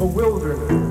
a wilderness.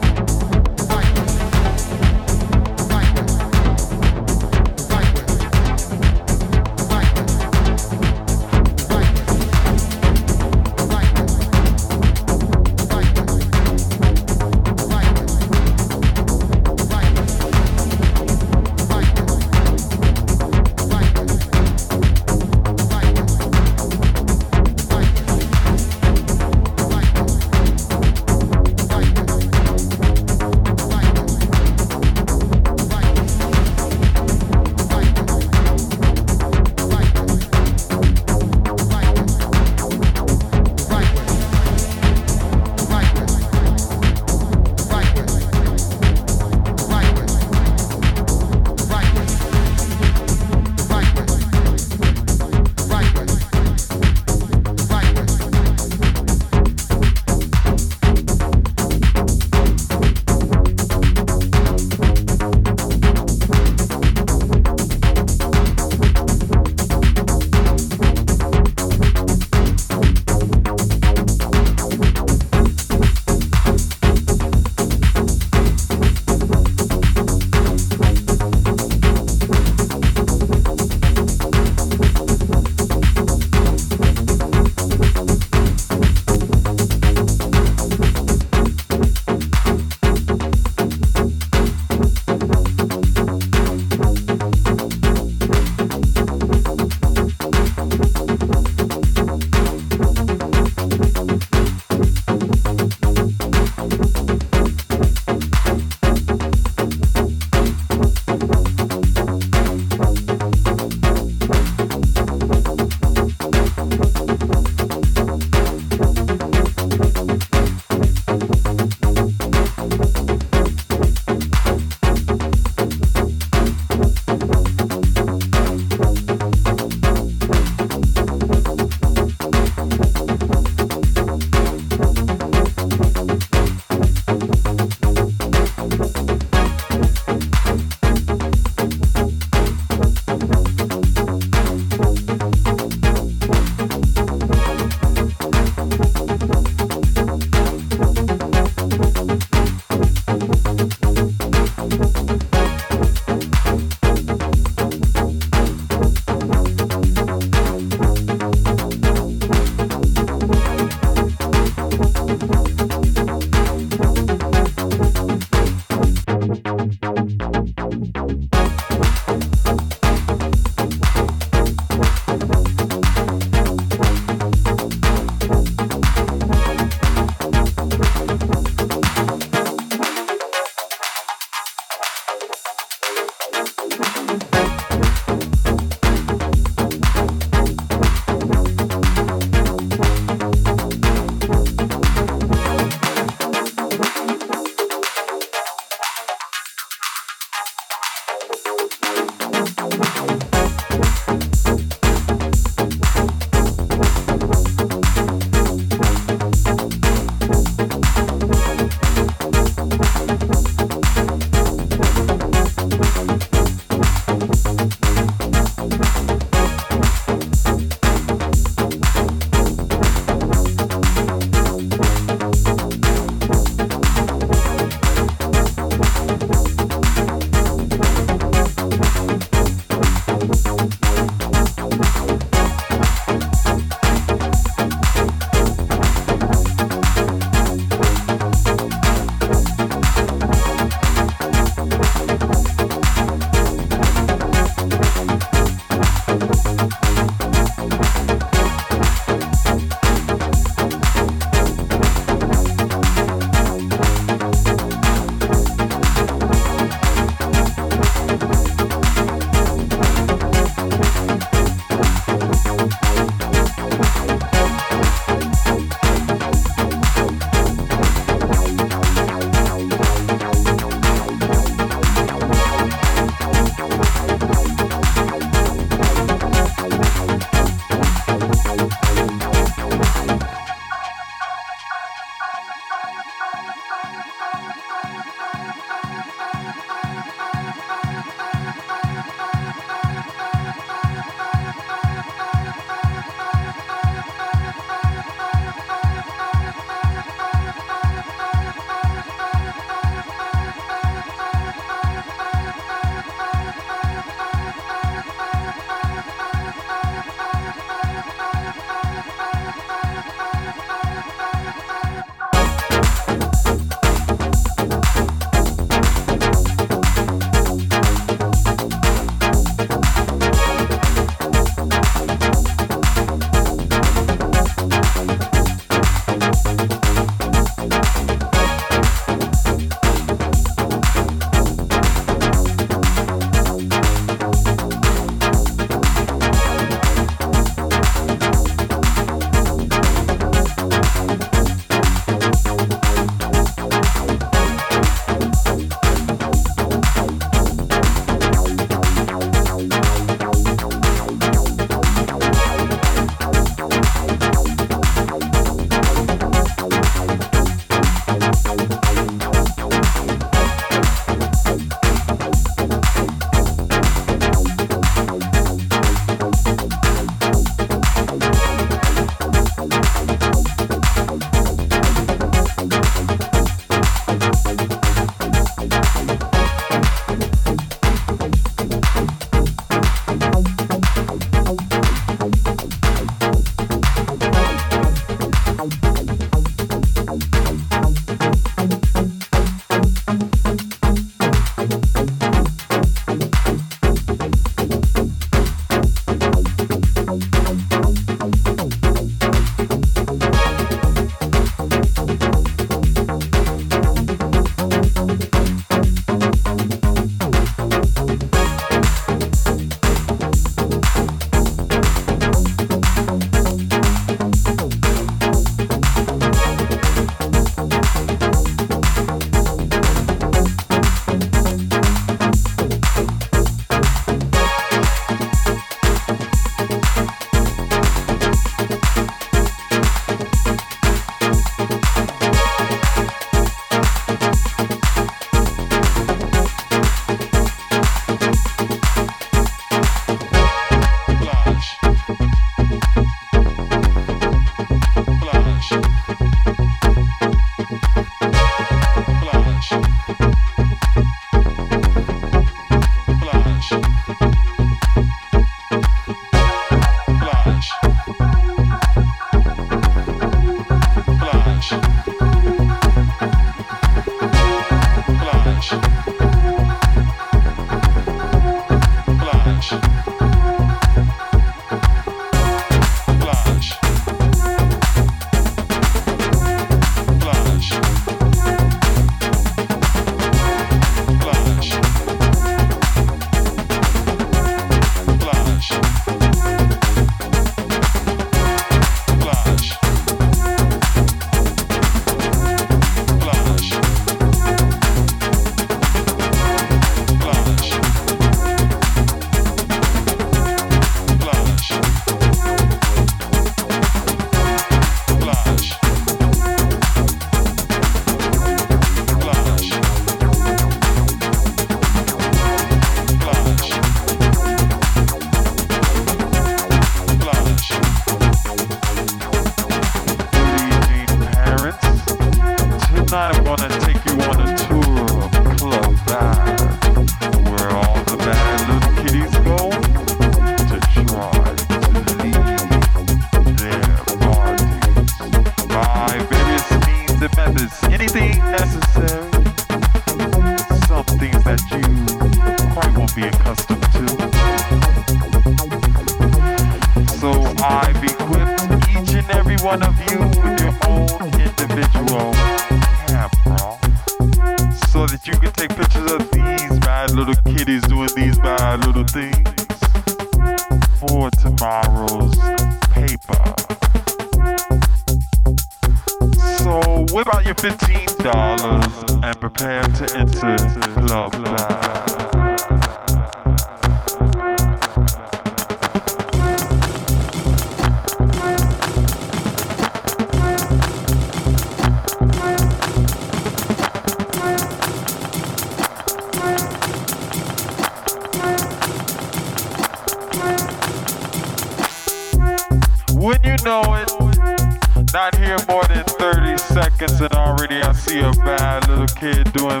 hear more than 30 seconds and already I see a bad little kid doing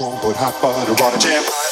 Mother put hot butter on. Jam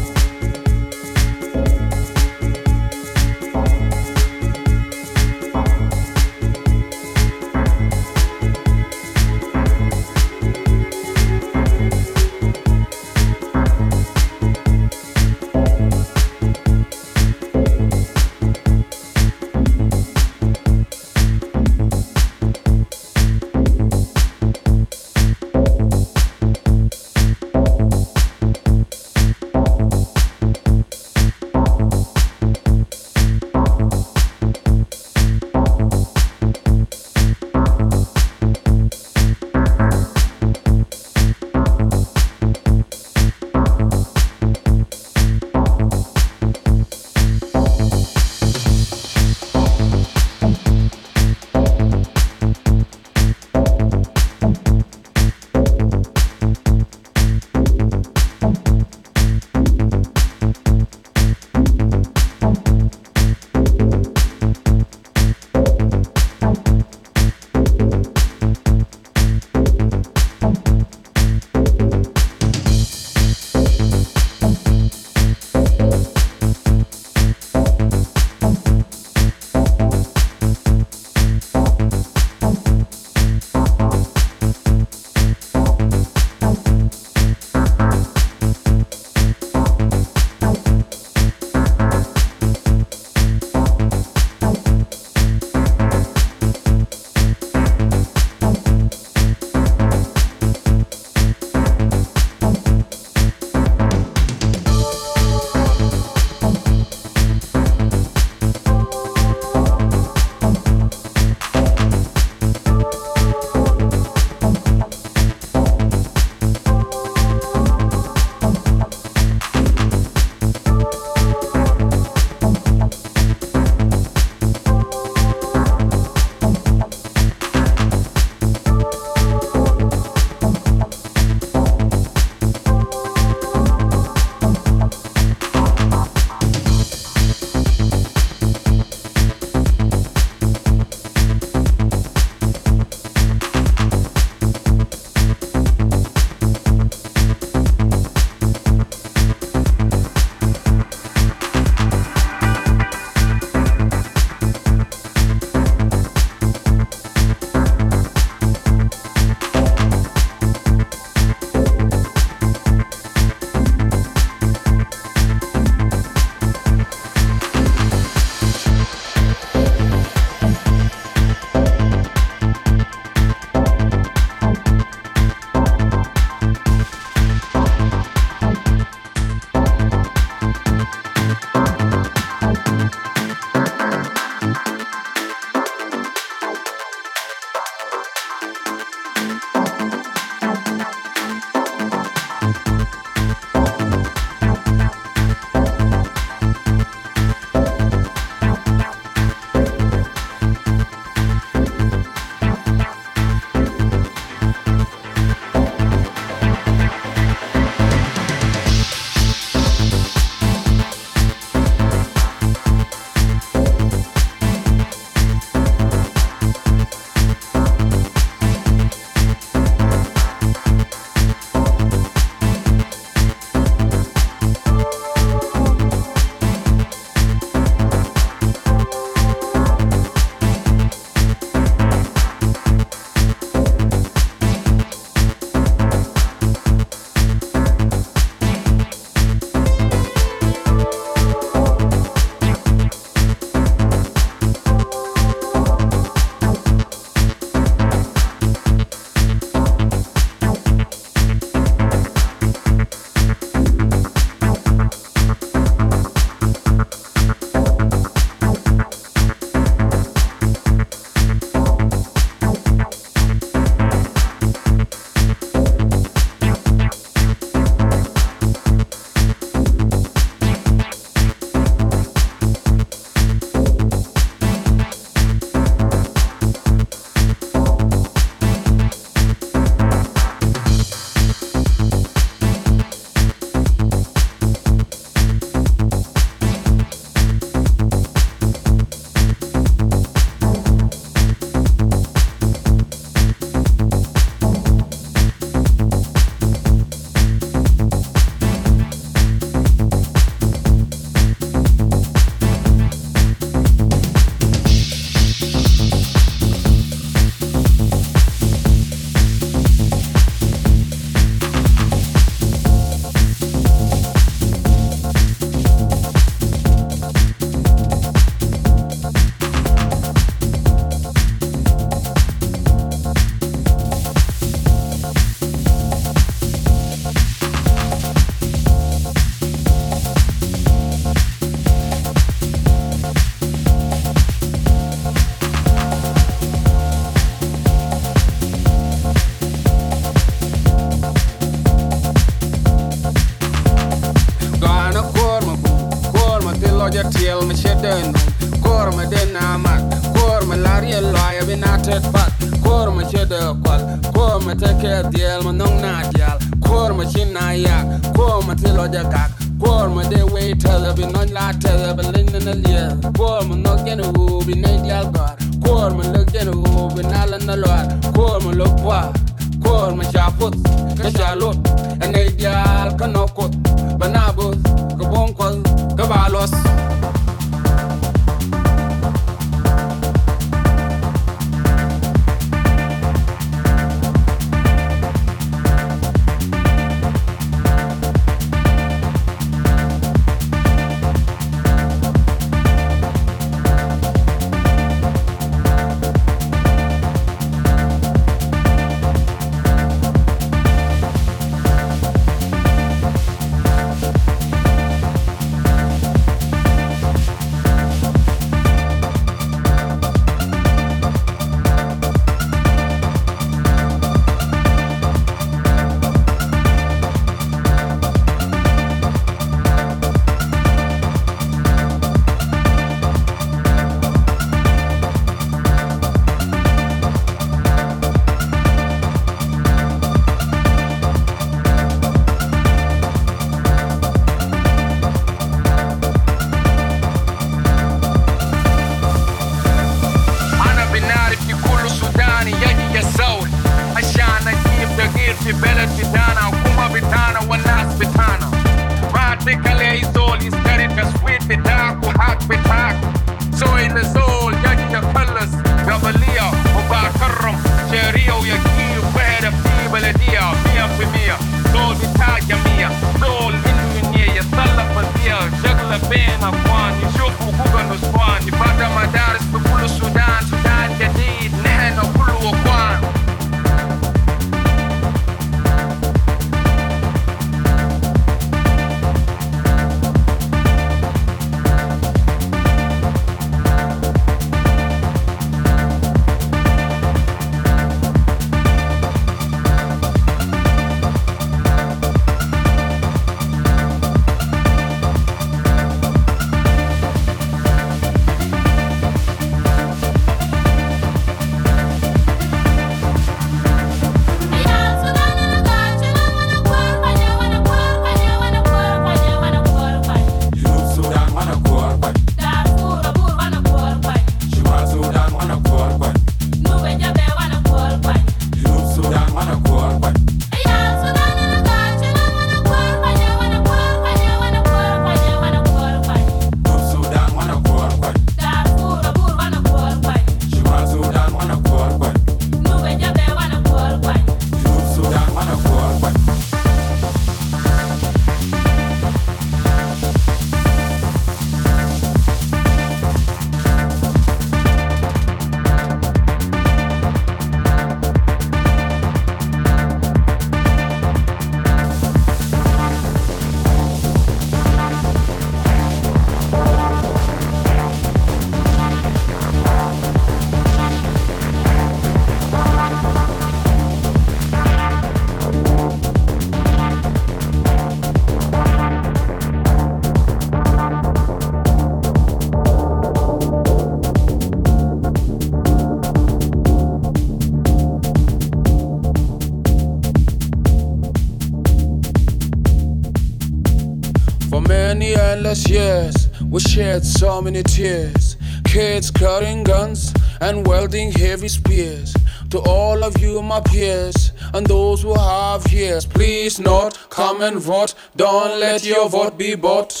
shed so many tears. Kids carrying guns and welding heavy spears. To all of you, my peers, and those who have ears, please not come and vote. Don't let your vote be bought.